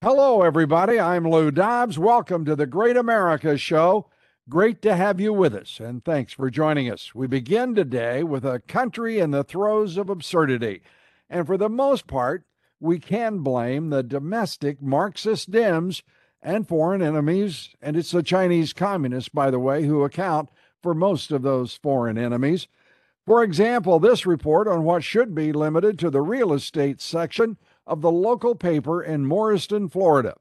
Hello, everybody. I'm Lou Dobbs. Welcome to the Great America Show. Great to have you with us, and thanks for joining us. We begin today with a country in the throes of absurdity. And for the most part, we can blame the domestic Marxist Dems and foreign enemies, and it's the Chinese communists, by the way, who account for most of those foreign enemies. For example, this report on what should be limited to the real estate section of the local paper in Morriston, Florida.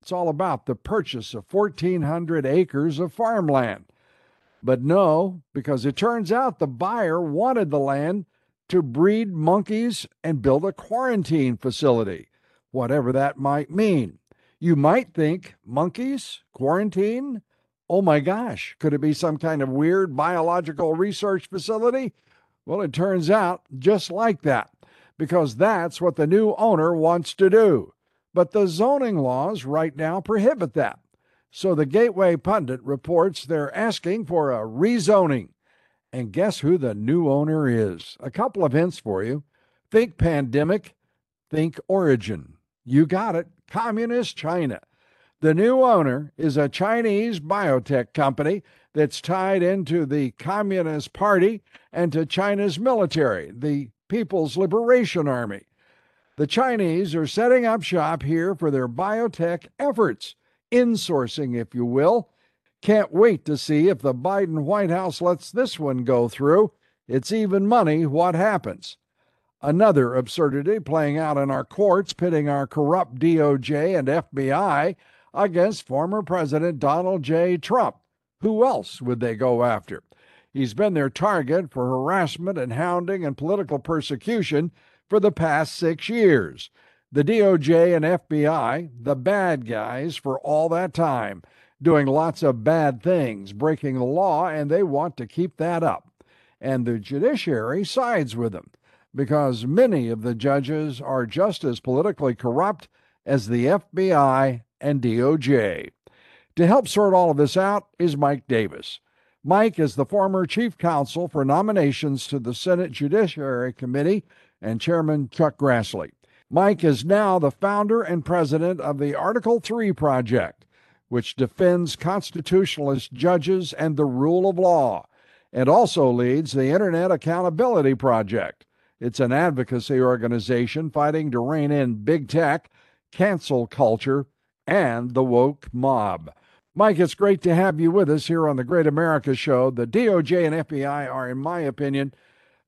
It's all about the purchase of 1,400 acres of farmland. But no, because it turns out the buyer wanted the land to breed monkeys and build a quarantine facility, whatever that might mean. You might think monkeys, quarantine? Oh my gosh, could it be some kind of weird biological research facility? Well, it turns out just like that because that's what the new owner wants to do. But the zoning laws right now prohibit that. So the Gateway Pundit reports they're asking for a rezoning. And guess who the new owner is? A couple of hints for you. Think pandemic, think origin. You got it. Communist China. The new owner is a Chinese biotech company that's tied into the Communist Party and to China's military, the People's Liberation Army. The Chinese are setting up shop here for their biotech efforts, insourcing, if you will. Can't wait to see if the Biden White House lets this one go through. It's even money what happens. Another absurdity playing out in our courts, pitting our corrupt DOJ and FBI against former President Donald J. Trump. Who else would they go after? He's been their target for harassment and hounding and political persecution for the past six years. The DOJ and FBI, the bad guys for all that time, doing lots of bad things, breaking the law, and they want to keep that up. And the judiciary sides with them because many of the judges are just as politically corrupt as the FBI and DOJ. To help sort all of this out is Mike Davis. Mike is the former chief counsel for nominations to the Senate Judiciary Committee and Chairman Chuck Grassley. Mike is now the founder and president of the Article 3 Project, which defends constitutionalist judges and the rule of law, and also leads the Internet Accountability Project. It's an advocacy organization fighting to rein in big tech, cancel culture, and the woke mob. Mike, it's great to have you with us here on the Great America Show. The DOJ and FBI are, in my opinion,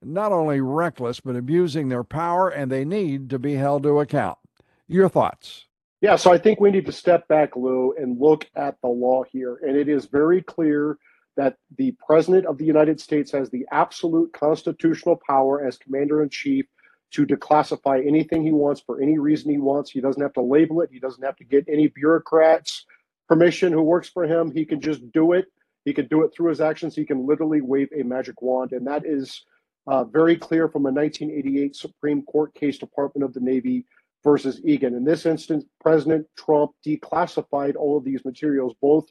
not only reckless, but abusing their power, and they need to be held to account. Your thoughts? Yeah, so I think we need to step back, Lou, and look at the law here. And it is very clear that the President of the United States has the absolute constitutional power as Commander in Chief to declassify anything he wants for any reason he wants. He doesn't have to label it, he doesn't have to get any bureaucrats permission who works for him. He can just do it. He can do it through his actions. He can literally wave a magic wand. And that is uh, very clear from a 1988 Supreme Court case, Department of the Navy versus Egan. In this instance, President Trump declassified all of these materials, both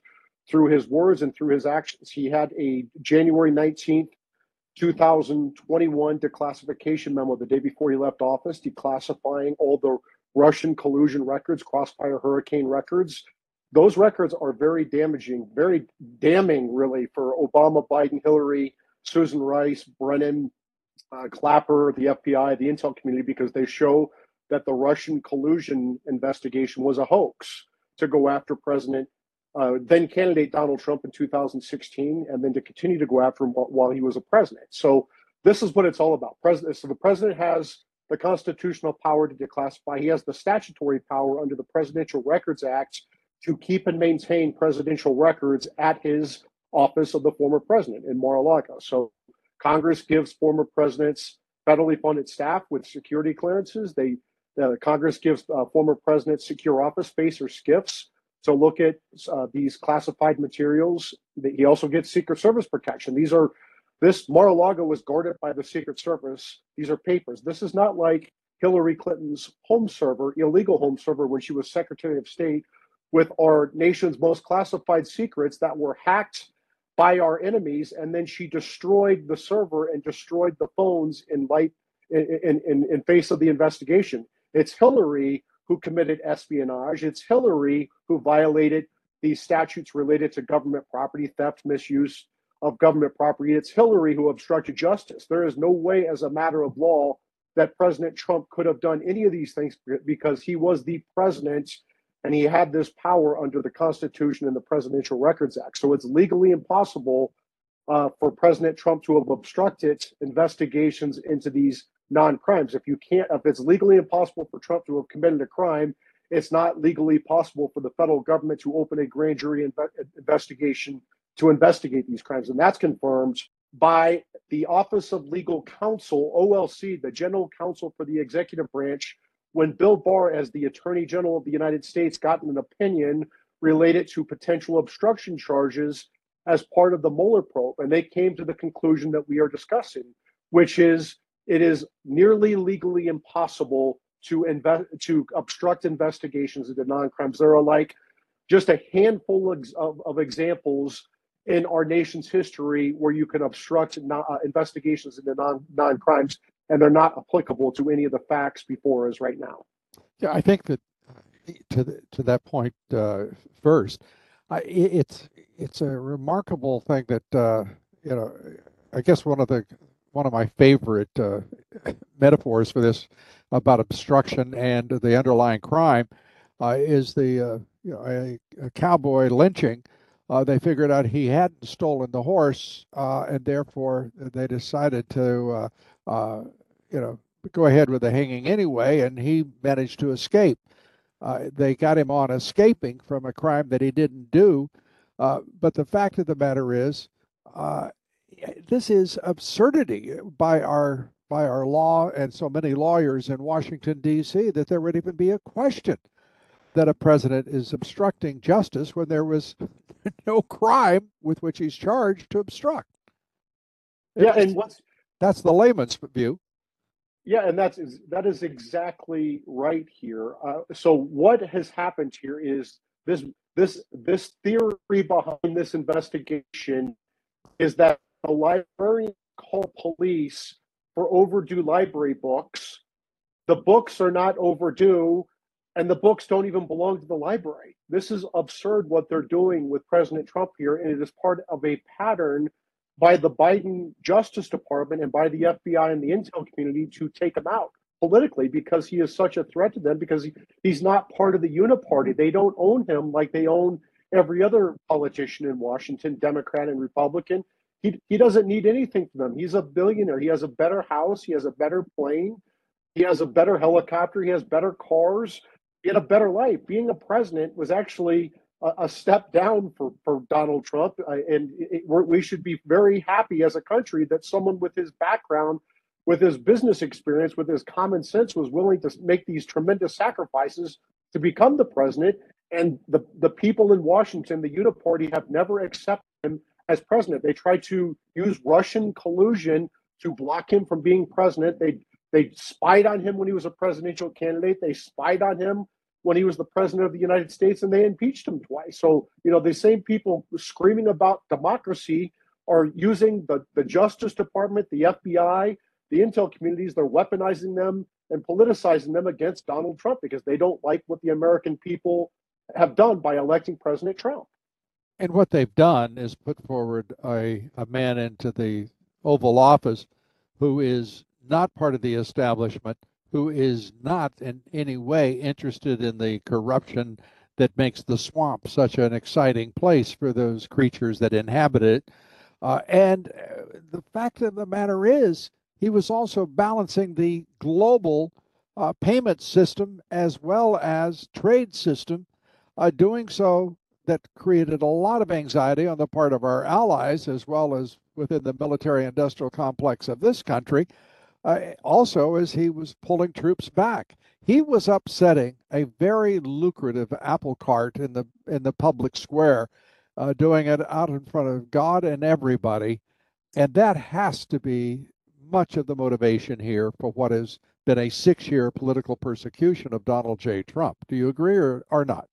through his words and through his actions. He had a January 19th, 2021 declassification memo the day before he left office, declassifying all the Russian collusion records, crossfire hurricane records, those records are very damaging, very damning, really, for Obama, Biden, Hillary, Susan Rice, Brennan, uh, Clapper, the FBI, the intel community, because they show that the Russian collusion investigation was a hoax to go after President, uh, then candidate Donald Trump in 2016, and then to continue to go after him while he was a president. So this is what it's all about. President. So the president has the constitutional power to declassify. He has the statutory power under the Presidential Records Act to keep and maintain presidential records at his office of the former president in Mar-a-Lago. So Congress gives former presidents federally funded staff with security clearances. They uh, Congress gives uh, former presidents secure office space or SCIFs to look at uh, these classified materials. He also gets Secret Service protection. These are this Mar-a-Lago was guarded by the Secret Service. These are papers. This is not like Hillary Clinton's home server, illegal home server, when she was Secretary of State, with our nation's most classified secrets that were hacked by our enemies, and then she destroyed the server and destroyed the phones in light in, in, in face of the investigation. It's Hillary who committed espionage. It's Hillary who violated these statutes related to government property theft, misuse of government property. It's Hillary who obstructed justice. There is no way, as a matter of law, that President Trump could have done any of these things because he was the president and he had this power under the Constitution and the Presidential Records Act. So it's legally impossible uh, for President Trump to have obstructed investigations into these non-crimes. If you can't, if it's legally impossible for Trump to have committed a crime, it's not legally possible for the federal government to open a grand jury inve- investigation to investigate these crimes, and that's confirmed by the Office of Legal Counsel (OLC), the General Counsel for the Executive Branch. When Bill Barr, as the Attorney General of the United States, got an opinion related to potential obstruction charges as part of the Mueller probe, and they came to the conclusion that we are discussing, which is it is nearly legally impossible to invest to obstruct investigations into non-crimes. There are like just a handful of, of, examples in our nation's history where you can obstruct non, uh, investigations into non non-crimes, and they're not applicable to any of the facts before us right now. Yeah, I think that to the, to that point uh, first, I, it's it's a remarkable thing that uh, you know. I guess one of the one of my favorite uh, metaphors for this about obstruction and the underlying crime uh, is the uh, you know a, a cowboy lynching. Uh, they figured out he hadn't stolen the horse, uh, and therefore they decided to uh, you know go ahead with the hanging anyway, and he managed to escape. they got him on escaping from a crime that he didn't do. but the fact of the matter is, this is absurdity by our by our law and so many lawyers in Washington D.C. that there would even be a question that a president is obstructing justice when there was no crime with which he's charged to obstruct. Yeah, and what's that's the layman's view. Yeah, and that's that is exactly right here. Uh, so what has happened here is this this this theory behind this investigation is that the librarian called police for overdue library books. The books are not overdue, and the books don't even belong to the library. This is absurd what they're doing with President Trump here, and it is part of a pattern by the Biden Justice Department and by the FBI and the intel community to take him out politically because he is such a threat to them because he, he's not part of the uniparty. They don't own him like they own every other politician in Washington, Democrat and Republican. He, he doesn't need anything from them. He's a billionaire. He has a better house. He has a better plane. He has a better helicopter. He has better cars. Had a better life. Being a president was actually a, a step down for, for Donald Trump. Uh, and it, we should be very happy as a country that someone with his background, with his business experience, with his common sense, was willing to make these tremendous sacrifices to become the president. And the, the people in Washington, the Uniparty, have never accepted him as president. They tried to use Russian collusion to block him from being president. They they spied on him when he was a presidential candidate. They spied on him when he was the president of the United States, and they impeached him twice. So you know the same people screaming about democracy are using the the Justice Department, the FBI, the intel communities. They're weaponizing them and politicizing them against Donald Trump because they don't like what the American people have done by electing President Trump. And what they've done is put forward a, a man into the Oval Office who is not part of the establishment, who is not in any way interested in the corruption that makes the swamp such an exciting place for those creatures that inhabit it. Uh, and uh, the fact of the matter is, he was also balancing the global uh, payment system as well as trade system, uh, doing so that created a lot of anxiety on the part of our allies as well as within the military industrial complex of this country. Uh, also as he was pulling troops back. He was upsetting a very lucrative apple cart in the in the public square, uh, doing it out in front of God and everybody, and that has to be much of the motivation here for what has been a six-year political persecution of Donald J. Trump. Do you agree or, or not?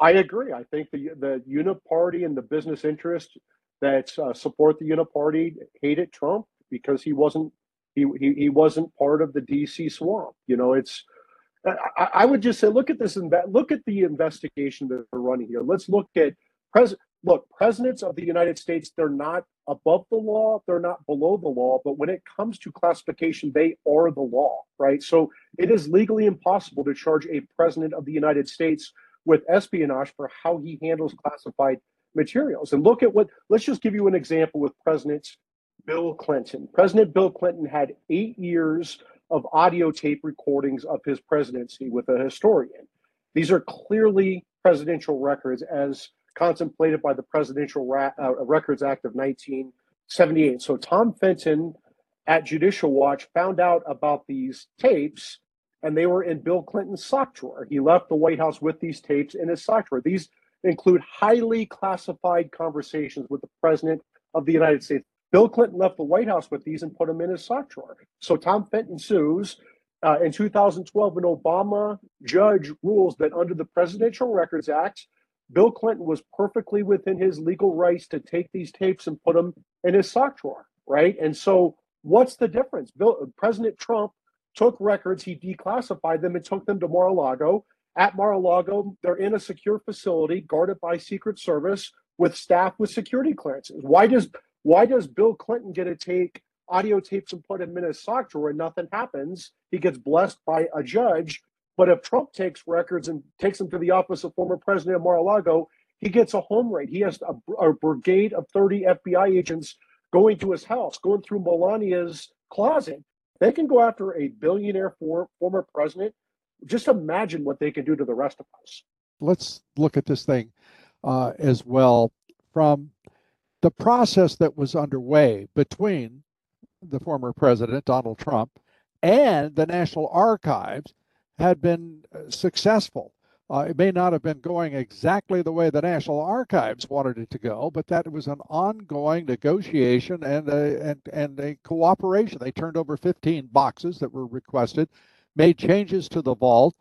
I agree. I think the the Uniparty and the business interests that uh, support the Uniparty hated Trump because he wasn't he, he he wasn't part of the DC swamp. You know, it's I, I would just say look at this look at the investigation that we're running here. Let's look at president. Look, presidents of the United States, they're not above the law, they're not below the law, but when it comes to classification, they are the law, right? So it is legally impossible to charge a president of the United States with espionage for how he handles classified materials. And look at what, let's just give you an example with President Bill Clinton. President Bill Clinton had eight years of audio tape recordings of his presidency with a historian. These are clearly presidential records as contemplated by the Presidential Ra- uh, Records Act of 1978. So Tom Fitton at Judicial Watch found out about these tapes and they were in Bill Clinton's sock drawer. He left the White House with these tapes in his sock drawer. These include highly classified conversations with the President of the United States. Bill Clinton left the White House with these and put them in his sock drawer. So Tom Fitton sues. Uh, in 2012, an Obama judge rules that under the Presidential Records Act, Bill Clinton was perfectly within his legal rights to take these tapes and put them in his sock drawer, right? And so, what's the difference? Bill, President Trump took records, he declassified them and took them to Mar-a-Lago. At Mar-a-Lago, they're in a secure facility guarded by Secret Service with staff with security clearances. Why does why does Bill Clinton get to take audio tapes and put them in his sock drawer and nothing happens? He gets blessed by a judge. But if Trump takes records and takes them to the office of former President of Mar-a-Lago, he gets a home raid. He has a, a brigade of 30 FBI agents going to his house, going through Melania's closet they can go after a billionaire for, former president. Just imagine what they can do to the rest of us. Let's look at this thing uh, as well from the process that was underway between the former president, Donald Trump, and the National Archives had been uh, successful. Uh, it may not have been going exactly the way the National Archives wanted it to go, but that was an ongoing negotiation and a, and, and a cooperation. They turned over 15 boxes that were requested, made changes to the vault,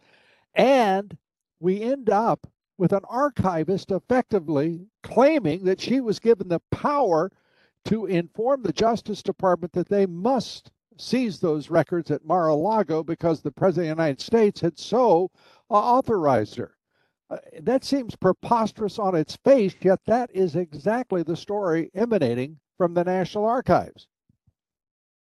and we end up with an archivist effectively claiming that she was given the power to inform the Justice Department that they must seize those records at Mar-a-Lago because the President of the United States had so authorized her. Uh, that seems preposterous on its face, yet that is exactly the story emanating from the National Archives.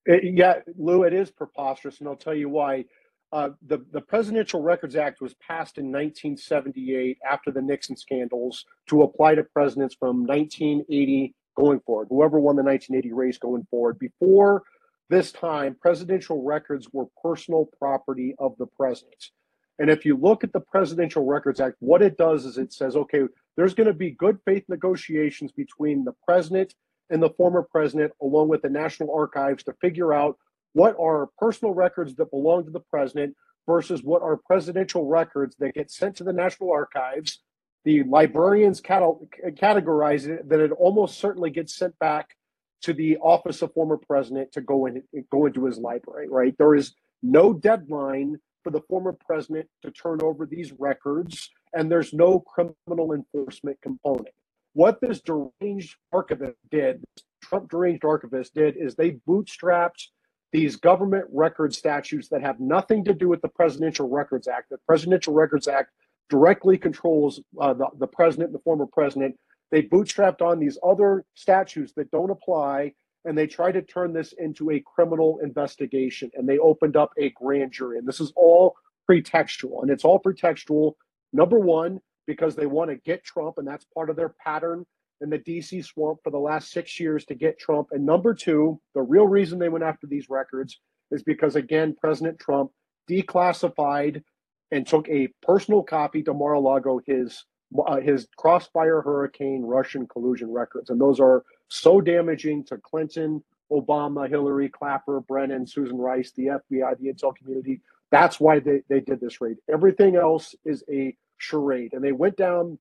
It, yeah, Lou, it is preposterous, and I'll tell you why. Uh, the, the Presidential Records Act was passed in 1978 after the Nixon scandals to apply to presidents from 1980 going forward, whoever won the 1980 race going forward. Before this time, presidential records were personal property of the president. And if you look at the Presidential Records Act, what it does is it says, okay, there's going to be good faith negotiations between the president and the former president, along with the National Archives, to figure out what are personal records that belong to the president versus what are presidential records that get sent to the National Archives. The librarians categorize it that it almost certainly gets sent back to the office of former president to go in go into his library. Right? There is no deadline for the former president to turn over these records, and there's no criminal enforcement component. What this deranged archivist did, Trump deranged archivist did, is they bootstrapped these government record statutes that have nothing to do with the Presidential Records Act. The Presidential Records Act directly controls uh, the, the president and the former president. They bootstrapped on these other statutes that don't apply and they tried to turn this into a criminal investigation and they opened up a grand jury and this is all pretextual and it's all pretextual number one because they want to get trump and that's part of their pattern in the dc swamp for the last six years to get trump and number two the real reason they went after these records is because again president trump declassified and took a personal copy to mar-a-lago his uh, his crossfire hurricane russian collusion records and those are so damaging to Clinton, Obama, Hillary, Clapper, Brennan, Susan Rice, the FBI, the intel community. That's why they, they did this raid. Everything else is a charade. And they went down,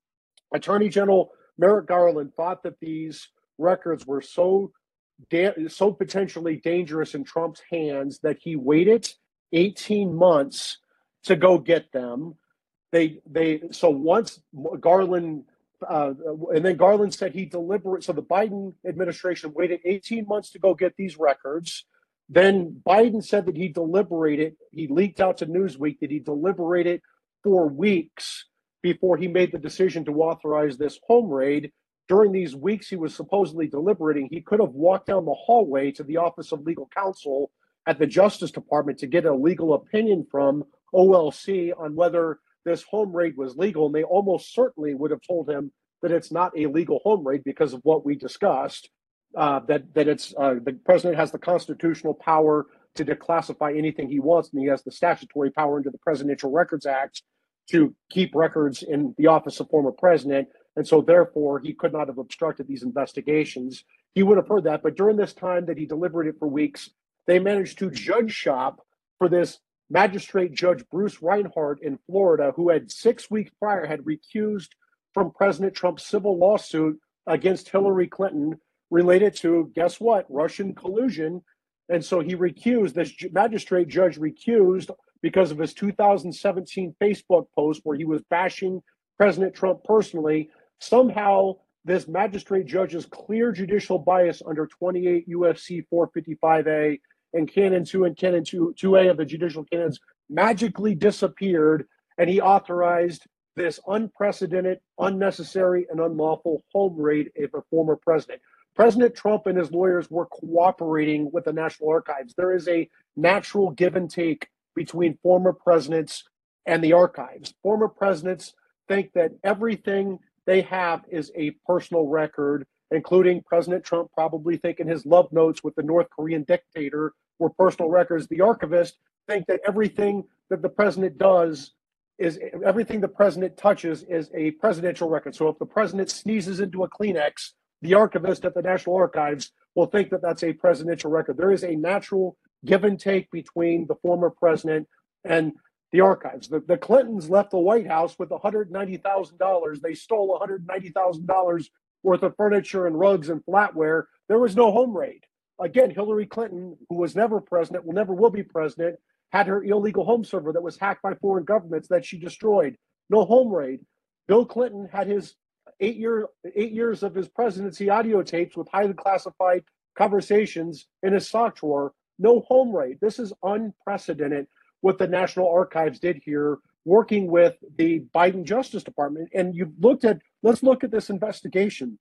Attorney General Merrick Garland thought that these records were so da- so potentially dangerous in Trump's hands that he waited 18 months to go get them. They they so once Garland uh, and then Garland said he deliberate. So the Biden administration waited 18 months to go get these records. Then Biden said that he deliberated. He leaked out to Newsweek that he deliberated for weeks before he made the decision to authorize this home raid. During these weeks, he was supposedly deliberating. He could have walked down the hallway to the Office of Legal Counsel at the Justice Department to get a legal opinion from OLC on whether this home raid was legal. And they almost certainly would have told him that it's not a legal home raid because of what we discussed. Uh, that that it's uh, the president has the constitutional power to declassify anything he wants, and he has the statutory power under the Presidential Records Act to keep records in the office of former president. And so, therefore, he could not have obstructed these investigations. He would have heard that. But during this time that he deliberated for weeks, they managed to judge shop for this magistrate judge Bruce Reinhart in Florida, who had six weeks prior had recused from President Trump's civil lawsuit against Hillary Clinton related to guess what Russian collusion. And so he recused this magistrate judge recused because of his 2017 Facebook post where he was bashing President Trump personally. Somehow, this magistrate judge's clear judicial bias under 28 USC 455A and Canon 2 and Canon 2, 2A of the judicial canons magically disappeared, and he authorized this unprecedented, unnecessary, and unlawful home raid of a former president. President Trump and his lawyers were cooperating with the National Archives. There is a natural give and take between former presidents and the archives. Former presidents think that everything they have is a personal record, including President Trump probably thinking his love notes with the North Korean dictator were personal records. The archivists think that everything that the president does is everything the president touches is a presidential record. So if the president sneezes into a Kleenex, the archivist at the National Archives will think that that's a presidential record. There is a natural give and take between the former president and the archives. The, the Clintons left the White House with $190,000. They stole $190,000 worth of furniture and rugs and flatware. There was no home raid. Again, Hillary Clinton, who was never president, will never will be president, had her illegal home server that was hacked by foreign governments that she destroyed. No home raid. Bill Clinton had his eight year eight years of his presidency audio tapes with highly classified conversations in his sock drawer. No home raid. This is unprecedented what the National Archives did here, working with the Biden Justice Department. And you've looked at let's look at this investigation.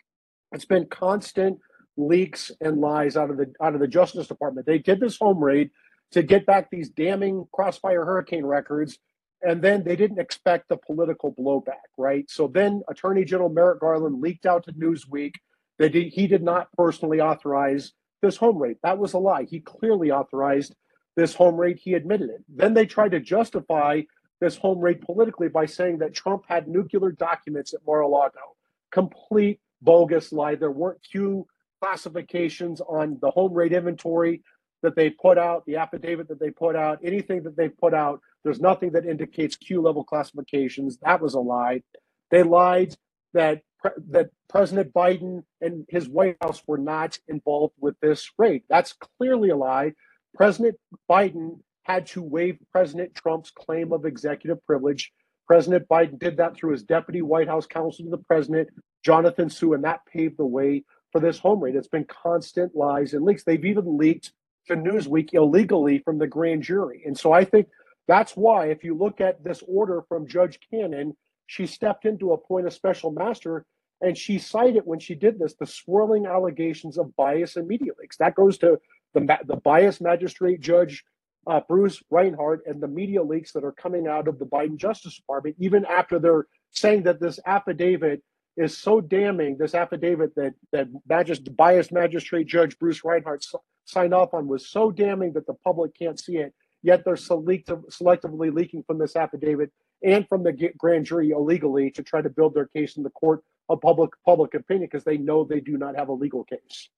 It's been constant leaks and lies out of the out of the Justice Department. They did this home raid to get back these damning crossfire hurricane records. And then they didn't expect the political blowback, right? So then Attorney General Merrick Garland leaked out to Newsweek that he did not personally authorize this home rate. That was a lie. He clearly authorized this home rate. He admitted it. Then they tried to justify this home rate politically by saying that Trump had nuclear documents at Mar-a-Lago. Complete bogus lie. There weren't Q classifications on the home rate inventory that they put out, the affidavit that they put out, anything that they put out, there's nothing that indicates Q level classifications. That was a lie. They lied that that President Biden and his White House were not involved with this raid. That's clearly a lie. President Biden had to waive President Trump's claim of executive privilege. President Biden did that through his deputy White House counsel to the president, Jonathan Su, and that paved the way for this home raid. It's been constant lies and leaks. They've even leaked to Newsweek illegally from the grand jury. And so I think that's why, if you look at this order from Judge Cannon, she stepped in to appoint a special master and she cited when she did this the swirling allegations of bias and media leaks. That goes to the, the bias magistrate judge uh, Bruce Reinhart and the media leaks that are coming out of the Biden Justice Department, even after they're saying that this affidavit is so damning, this affidavit that that magist- magistrate judge Bruce Reinhart signed off on was so damning that the public can't see it. Yet they're selective, selectively leaking from this affidavit and from the grand jury illegally to try to build their case in the court of public public opinion because they know they do not have a legal case.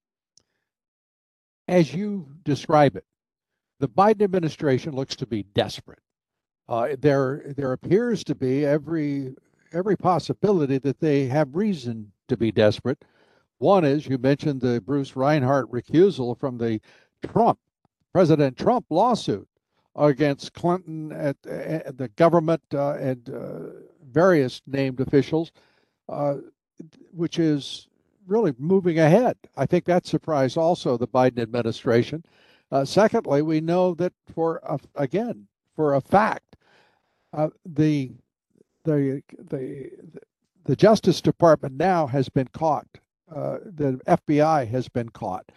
as you describe it, the Biden administration looks to be desperate. Uh, there, there appears to be every every possibility that they have reason to be desperate. One is you mentioned the Bruce Reinhart recusal from the Trump President Trump lawsuit against Clinton at, at the government uh, and uh, various named officials, uh, which is really moving ahead. I think that surprised also the Biden administration. Uh, secondly, we know that for a, again for a fact, uh, the the the the Justice Department now has been caught. Uh, the FBI has been caught.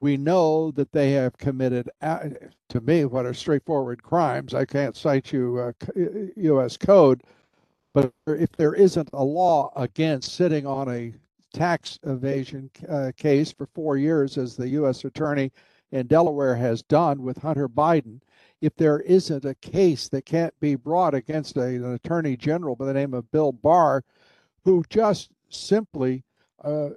We know that they have committed, uh, to me, what are straightforward crimes. I can't cite you uh, U.S. code, but if there isn't a law against sitting on a tax evasion uh, case for four years, as the U.S. attorney in Delaware has done with Hunter Biden, if there isn't a case that can't be brought against a, an attorney general by the name of Bill Barr, who just simply uh,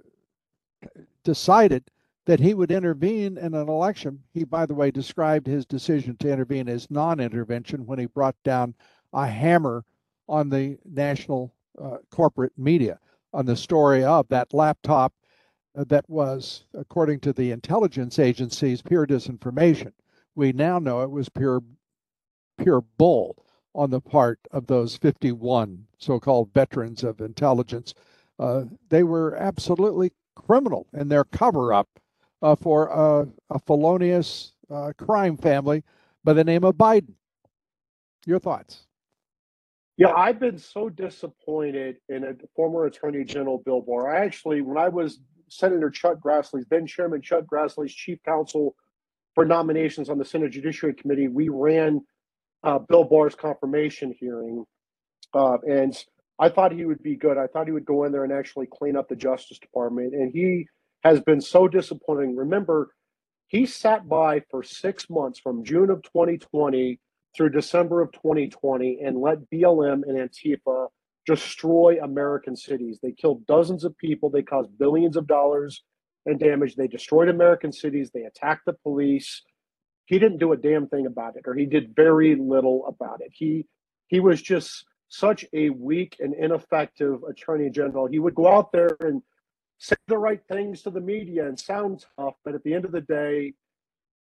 decided that he would intervene in an election. He, by the way, described his decision to intervene as non intervention when he brought down a hammer on the national uh, corporate media on the story of that laptop uh, that was, according to the intelligence agencies, pure disinformation. We now know it was pure, pure bull on the part of those 51 so-called veterans of intelligence. Uh, they were absolutely criminal in their cover-up uh, for a, a felonious uh, crime family by the name of Biden. Your thoughts? Yeah, I've been so disappointed in a former Attorney General Bill Barr. I actually, when I was Senator Chuck Grassley's, then Chairman Chuck Grassley's chief counsel for nominations on the Senate Judiciary Committee, we ran uh, Bill Barr's confirmation hearing. Uh, and I thought he would be good. I thought he would go in there and actually clean up the Justice Department. And he has been so disappointing. Remember, he sat by for six months from June of 2020 through December of 2020 and let BLM and Antifa destroy American cities. They killed dozens of people, they caused billions of dollars in damage, they destroyed American cities, they attacked the police. He didn't do a damn thing about it, or he did very little about it. He he was just such a weak and ineffective attorney general. He would go out there and say the right things to the media and sound tough, but at the end of the day,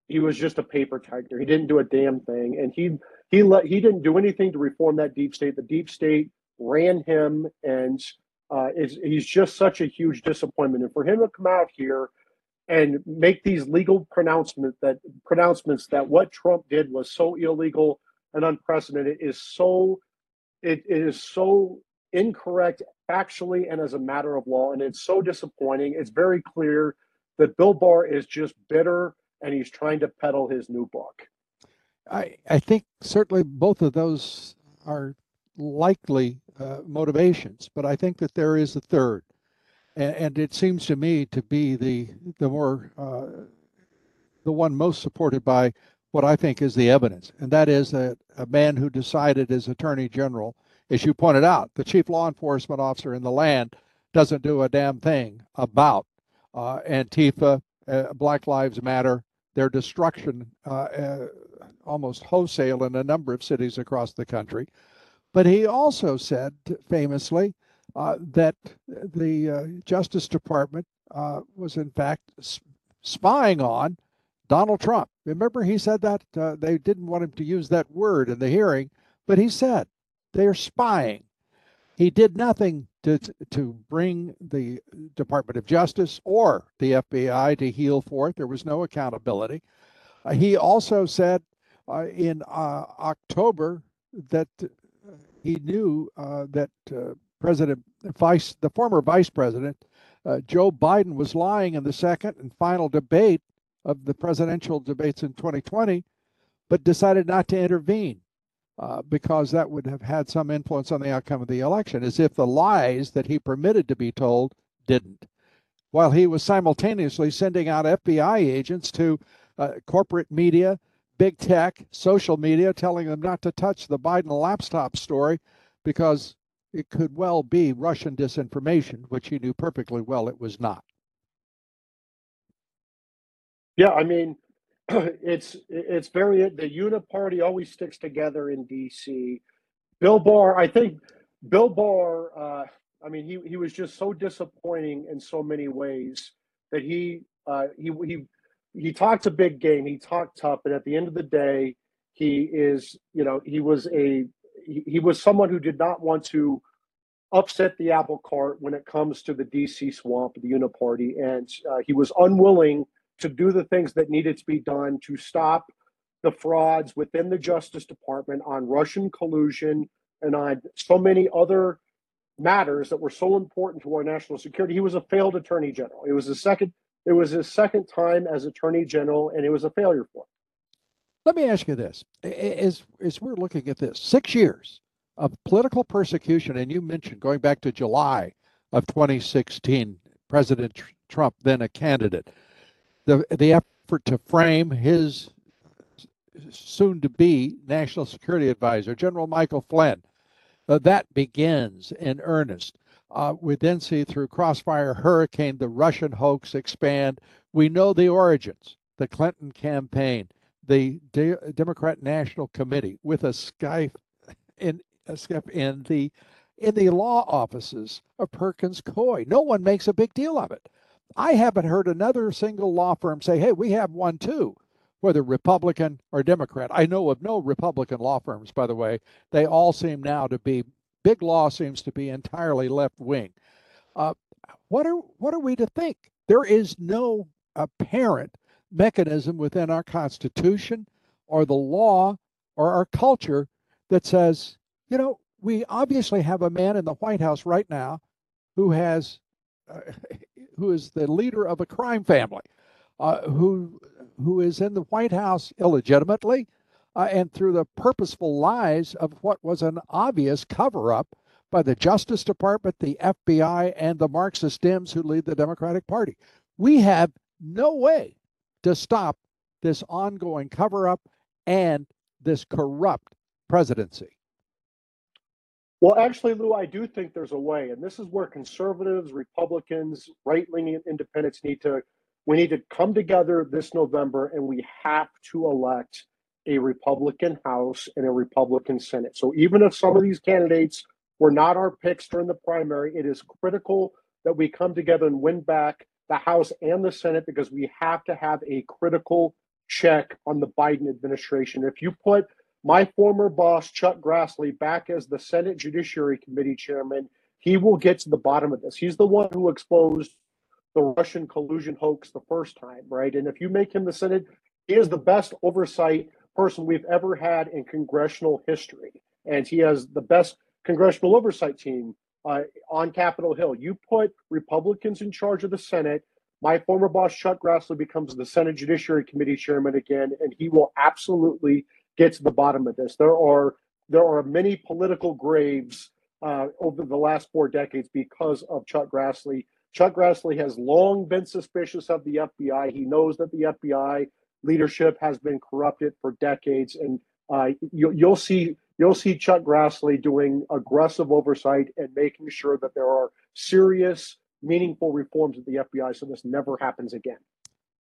he was just a paper tiger. He didn't do a damn thing, and he he let he didn't do anything to reform that deep state. The deep state ran him, and uh, is he's just such a huge disappointment. And for him to come out here and make these legal pronouncements that pronouncements that what Trump did was so illegal and unprecedented is so it, it is so incorrect factually and as a matter of law, and it's so disappointing. It's very clear that Bill Barr is just bitter and he's trying to peddle his new book. I, I think certainly both of those are likely uh, motivations, but I think that there is a third, and, and, it seems to me to be the the more uh, the one most supported by what I think is the evidence, and that is that a man who decided as Attorney General, as you pointed out, the chief law enforcement officer in the land doesn't do a damn thing about uh, Antifa, uh, Black Lives Matter, their destruction uh, uh, almost wholesale in a number of cities across the country. But he also said famously uh, that the uh, Justice Department was, in fact, spying on Donald Trump. Remember, he said that they didn't want him to use that word in the hearing, but he said they're spying. He did nothing to to bring the Department of Justice or the FBI to heel for it. There was no accountability. Uh, he also said uh, in uh, October that he knew uh, that uh, President Vice, the former Vice President uh, Joe Biden, was lying in the second and final debate of the presidential debates in 2020, but decided not to intervene. Uh, because that would have had some influence on the outcome of the election, as if the lies that he permitted to be told didn't. While he was simultaneously sending out FBI agents to uh, corporate media, big tech, social media, telling them not to touch the Biden laptop story because it could well be Russian disinformation, which he knew perfectly well it was not. Yeah, I mean, it's it's very the uniparty always sticks together in D.C. Bill Barr, I think Bill Barr. Uh, I mean, he he was just so disappointing in so many ways that he uh, he he he talked a big game. He talked tough, but at the end of the day, he is you know he was a he, he was someone who did not want to upset the apple cart when it comes to the DC swamp, the Uniparty, and uh, he was unwilling to do the things that needed to be done to stop the frauds within the Justice Department on Russian collusion and on so many other matters that were so important to our national security. He was a failed attorney general. It was his second. It was his second time as attorney general, and it was a failure for him. Let me ask you this: as as we're looking at this, six years of political persecution, and you mentioned going back to July of 2016, President Trump, then a candidate, the the effort to frame his soon to be national security advisor, General Michael Flynn, uh, that begins in earnest. Uh, we then see through Crossfire Hurricane the Russian hoax expand. We know the origins, the Clinton campaign, the De- Democrat National Committee with a SCIF in a SCIF in the in the law offices of Perkins Coie. No one makes a big deal of it. I haven't heard another single law firm say, "Hey, we have one too." Whether Republican or Democrat. I know of no Republican law firms, by the way. They all seem now to be big law seems to be entirely left wing. Uh, what are what are we to think? There is no apparent mechanism within our Constitution or the law or our culture that says, you know, we obviously have a man in the White House right now who has, who is the leader of a crime family, uh, who who is in the White House illegitimately, uh, and through the purposeful lies of what was an obvious cover-up by the Justice Department, the FBI, and the Marxist Dems who lead the Democratic Party. We have no way to stop this ongoing cover up and this corrupt presidency? Well, actually, Lou, I do think there's a way, and this is where conservatives, Republicans, right-leaning independents need to we need to come together this November, and we have to elect a Republican House and a Republican Senate. So even if some of these candidates were not our picks during the primary, it is critical that we come together and win back the House and the Senate because we have to have a critical check on the Biden administration. If you put my former boss, Chuck Grassley, back as the Senate Judiciary Committee chairman, he will get to the bottom of this. He's the one who exposed the Russian collusion hoax the first time, right? And if you make him the Senate, he is the best oversight person we've ever had in congressional history. And he has the best congressional oversight team uh, on Capitol Hill. You put Republicans in charge of the Senate. My former boss, Chuck Grassley, becomes the Senate Judiciary Committee chairman again, and he will absolutely get to the bottom of this. There are there are many political graves uh, over the last four decades because of Chuck Grassley. Chuck Grassley has long been suspicious of the FBI. He knows that the FBI leadership has been corrupted for decades, and uh, you, you'll see you'll see Chuck Grassley doing aggressive oversight and making sure that there are serious, meaningful reforms at the FBI so this never happens again.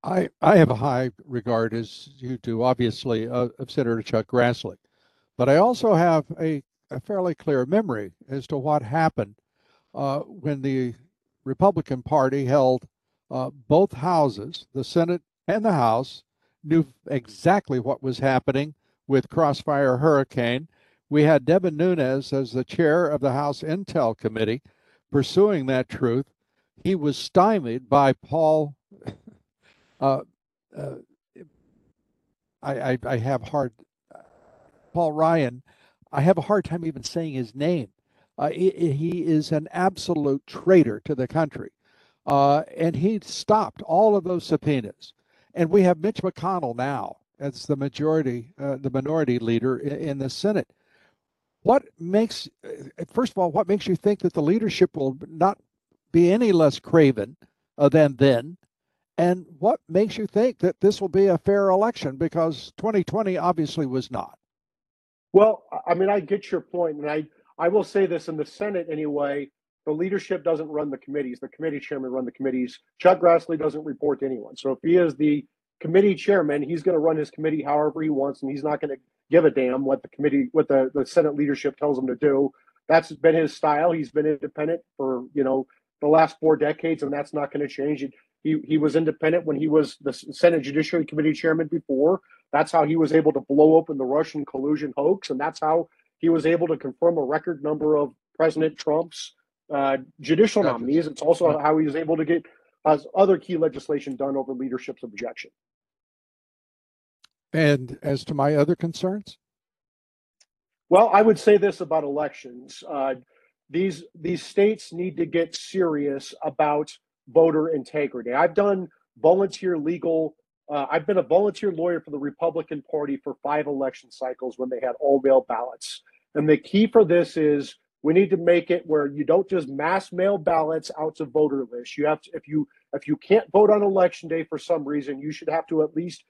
I, I have a high regard, as you do, obviously, uh, of Senator Chuck Grassley. But I also have a, a fairly clear memory as to what happened uh, when the Republican Party held uh, both houses, the Senate and the House, knew exactly what was happening with Crossfire Hurricane we had Devin Nunes as the chair of the House Intel Committee pursuing that truth. He was stymied by Paul. Uh, uh, I, I, I have hard. Paul Ryan. I have a hard time even saying his name. Uh, he, he, is an absolute traitor to the country. Uh, and he stopped all of those subpoenas. And we have Mitch McConnell now as the majority, uh, the minority leader in, in the Senate. What makes, uh, first of all, what makes you think that the leadership will not be any less craven uh, than then? And what makes you think that this will be a fair election? Because 2020 obviously was not. Well, I mean, I get your point, and I I will say this in the Senate anyway. The leadership doesn't run the committees. The committee chairman run the committees. Chuck Grassley doesn't report to anyone. So if he is the committee chairman. He's going to run his committee however he wants, and he's not going to give a damn what the committee, what the, the Senate leadership tells him to do. That's been his style. He's been independent for you know the last four decades, and that's not going to change. He he was independent when he was the Senate Judiciary Committee chairman before. That's how he was able to blow open the Russian collusion hoax, and that's how he was able to confirm a record number of President Trump's uh, judicial Judges. nominees. It's also how he was able to get uh, other key legislation done over leadership's objection. And as to my other concerns? Well, I would say this about elections. Uh, these these states need to get serious about voter integrity. I've done volunteer legal. Uh, I've been a volunteer lawyer for the Republican Party for five election cycles when they had all mail ballots. And the key for this is we need to make it where you don't just mass mail ballots out to voter lists. You have to, if you if you can't vote on election day for some reason, you should have to at least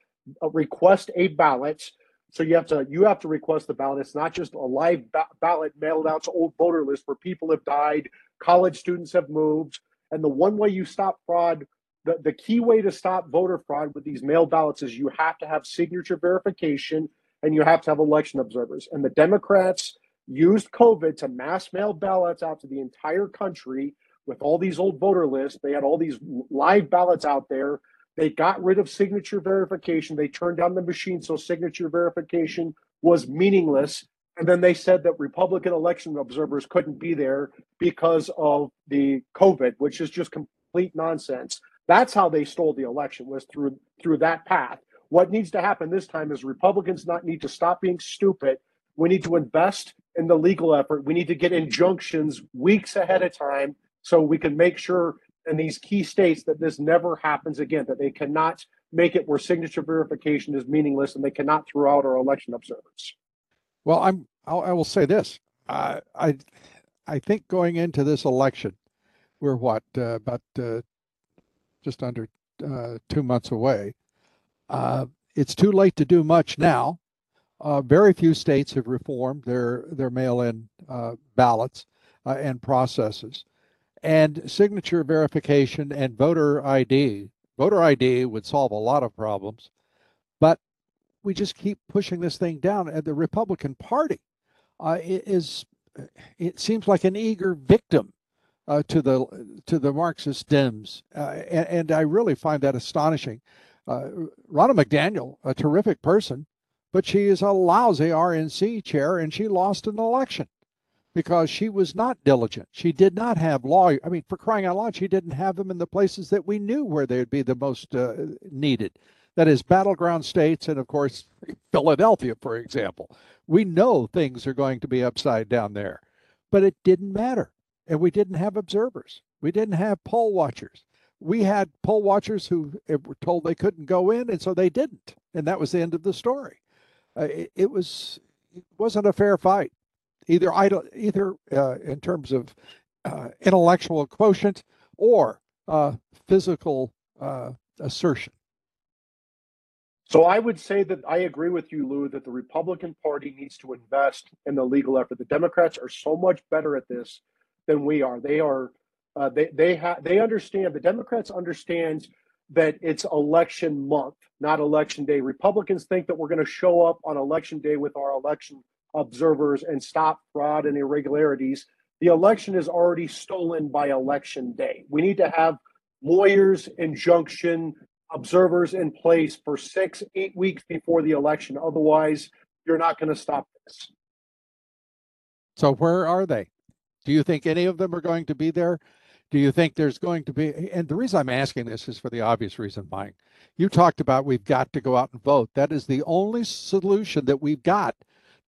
uh, request a ballot. So you have to you have to request the ballot. It's not just a live ba- ballot mailed out to old voter lists where people have died, college students have moved, and the one way you stop fraud, the, the key way to stop voter fraud with these mail ballots is you have to have signature verification and you have to have election observers. And the Democrats used COVID to mass mail ballots out to the entire country with all these old voter lists. They had all these live ballots out there. They got rid of signature verification. They turned down the machine so signature verification was meaningless. And then they said that Republican election observers couldn't be there because of the COVID, which is just complete nonsense. That's how they stole the election was through through that path. What needs to happen this time is Republicans not need to stop being stupid. We need to invest in the legal effort. We need to get injunctions weeks ahead of time so we can make sure in these key states that this never happens again, that they cannot make it where signature verification is meaningless and they cannot throw out our election observers. Well, I'm I'll, I will say this. Uh, I I think going into this election, we're what uh, about uh, just under uh, two months away. Uh, it's too late to do much now. Uh, very few states have reformed their their mail-in ballots and processes, and signature verification and voter ID. Voter ID would solve a lot of problems, but we just keep pushing this thing down. And the Republican Party uh, is, it seems like an eager victim uh, to the to the Marxist Dems, uh, and, and, I really find that astonishing. Uh, Ronna McDaniel, a terrific person, but she is a lousy RNC chair, and she lost an election because she was not diligent. She did not have law. I mean, for crying out loud, she didn't have them in the places that we knew where they would be the most uh, needed. That is battleground states, and of course, Philadelphia, for example. We know things are going to be upside down there, but it didn't matter. And we didn't have observers. We didn't have poll watchers. We had poll watchers who were told they couldn't go in, and so they didn't. And that was the end of the story. Uh, it, it, was it wasn't a fair fight, either either uh, in terms of uh, intellectual quotient or uh, physical uh, assertion. So I would say that I agree with you, Lou, that the Republican Party needs to invest in the legal effort. The Democrats are so much better at this than we are. They are uh, they they have they understand the Democrats understand that it's election month, not election day. Republicans think that we're going to show up on election day with our election observers and stop fraud and irregularities. The election is already stolen by election day. We need to have lawyers, injunction, observers in place for six, eight weeks before the election. Otherwise, you're not going to stop this. So, where are they? Do you think any of them are going to be there? Do you think there's going to be? And the reason I'm asking this is for the obvious reason, Mike. You talked about we've got to go out and vote. That is the only solution that we've got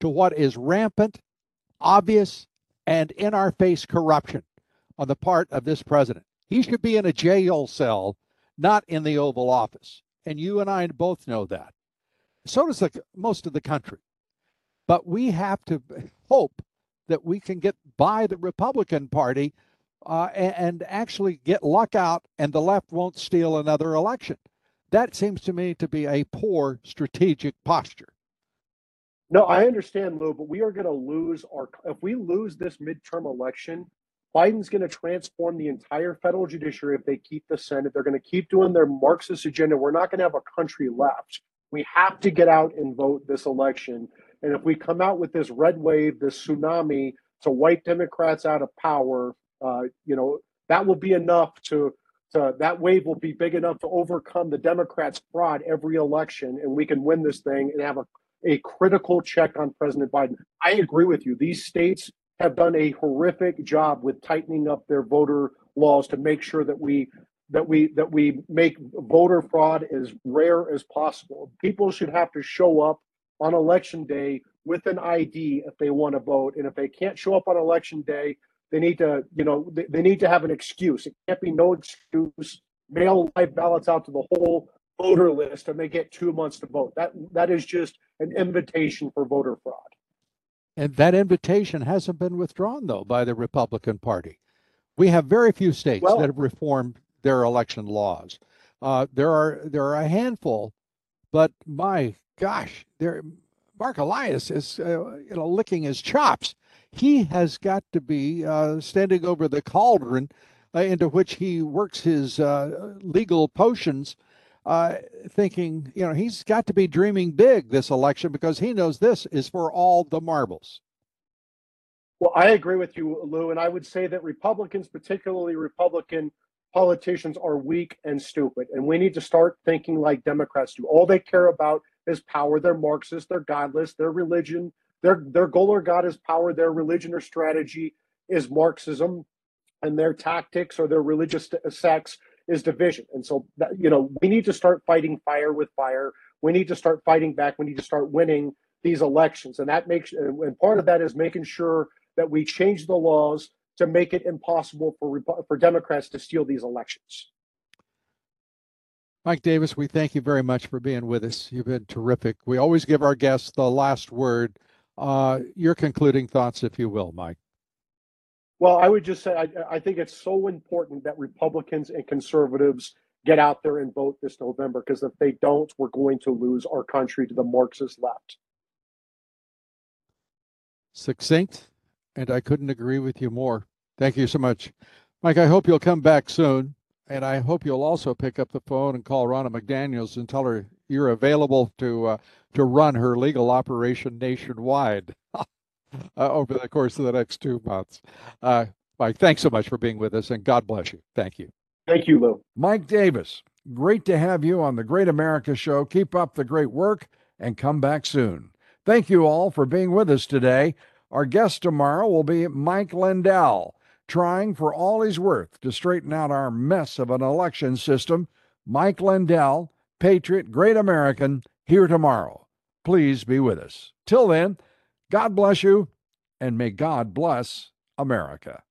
to what is rampant, obvious, and in our face corruption on the part of this president. He should be in a jail cell not in the Oval Office. And you and I both know that. So does the, most of the country. But we have to hope that we can get by the Republican Party uh, and, and actually get luck out and the left won't steal another election. That seems to me to be a poor strategic posture. No, I understand, Lou, but we are going to lose our. If we lose this midterm election, Biden's going to transform the entire federal judiciary if they keep the Senate. They're going to keep doing their Marxist agenda. We're not going to have a country left. We have to get out and vote this election. And if we come out with this red wave, this tsunami to wipe Democrats out of power, uh, you know, that will be enough to, to that wave will be big enough to overcome the Democrats' fraud every election, and we can win this thing and have a, a critical check on President Biden. I agree with you. These states have done a horrific job with tightening up their voter laws to make sure that we that we that we make voter fraud as rare as possible. People should have to show up on election day with an ID if they want to vote, and if they can't show up on election day, they need to you know they, they need to have an excuse. It can't be no excuse. Mail live ballots out to the whole voter list, and they get two months to vote. That that is just an invitation for voter fraud. And that invitation hasn't been withdrawn, though, by the Republican Party. We have very few states well, that have reformed their election laws. Uh, there are there are a handful, but my gosh, there Mark Elias is uh, you know licking his chops. He has got to be uh, standing over the cauldron uh, into which he works his uh, legal potions uh, thinking, you know, he's got to be dreaming big this election because he knows this is for all the marbles. Well, I agree with you, Lou, and I would say that Republicans, particularly Republican politicians, are weak and stupid, and we need to start thinking like Democrats do. All they care about is power. They're Marxist. They're godless. Their religion, their their goal or god is power. Their religion or strategy is Marxism, and their tactics or their religious sects is division. And so, that, you know, we need to start fighting fire with fire. We need to start fighting back. We need to start winning these elections. And that makes, and part of that is making sure that we change the laws to make it impossible for, for Democrats to steal these elections. Mike Davis, we thank you very much for being with us. You've been terrific. We always give our guests the last word. Uh, your concluding thoughts, if you will, Mike. Well, I would just say I, I think it's so important that Republicans and conservatives get out there and vote this November because if they don't, we're going to lose our country to the Marxist left. Succinct, and I couldn't agree with you more. Thank you so much. Mike, I hope you'll come back soon. And I hope you'll also pick up the phone and call Ronna McDaniels and tell her you're available to uh, to run her legal operation nationwide. uh, over the course of the next two months. Uh, Mike, thanks so much for being with us, and God bless you. Thank you. Thank you, Lou. Mike Davis, great to have you on the Great America Show. Keep up the great work and come back soon. Thank you all for being with us today. Our guest tomorrow will be Mike Lindell, trying for all he's worth to straighten out our mess of an election system. Mike Lindell, Patriot, Great American, here tomorrow. Please be with us. Till then, God bless you, and may God bless America.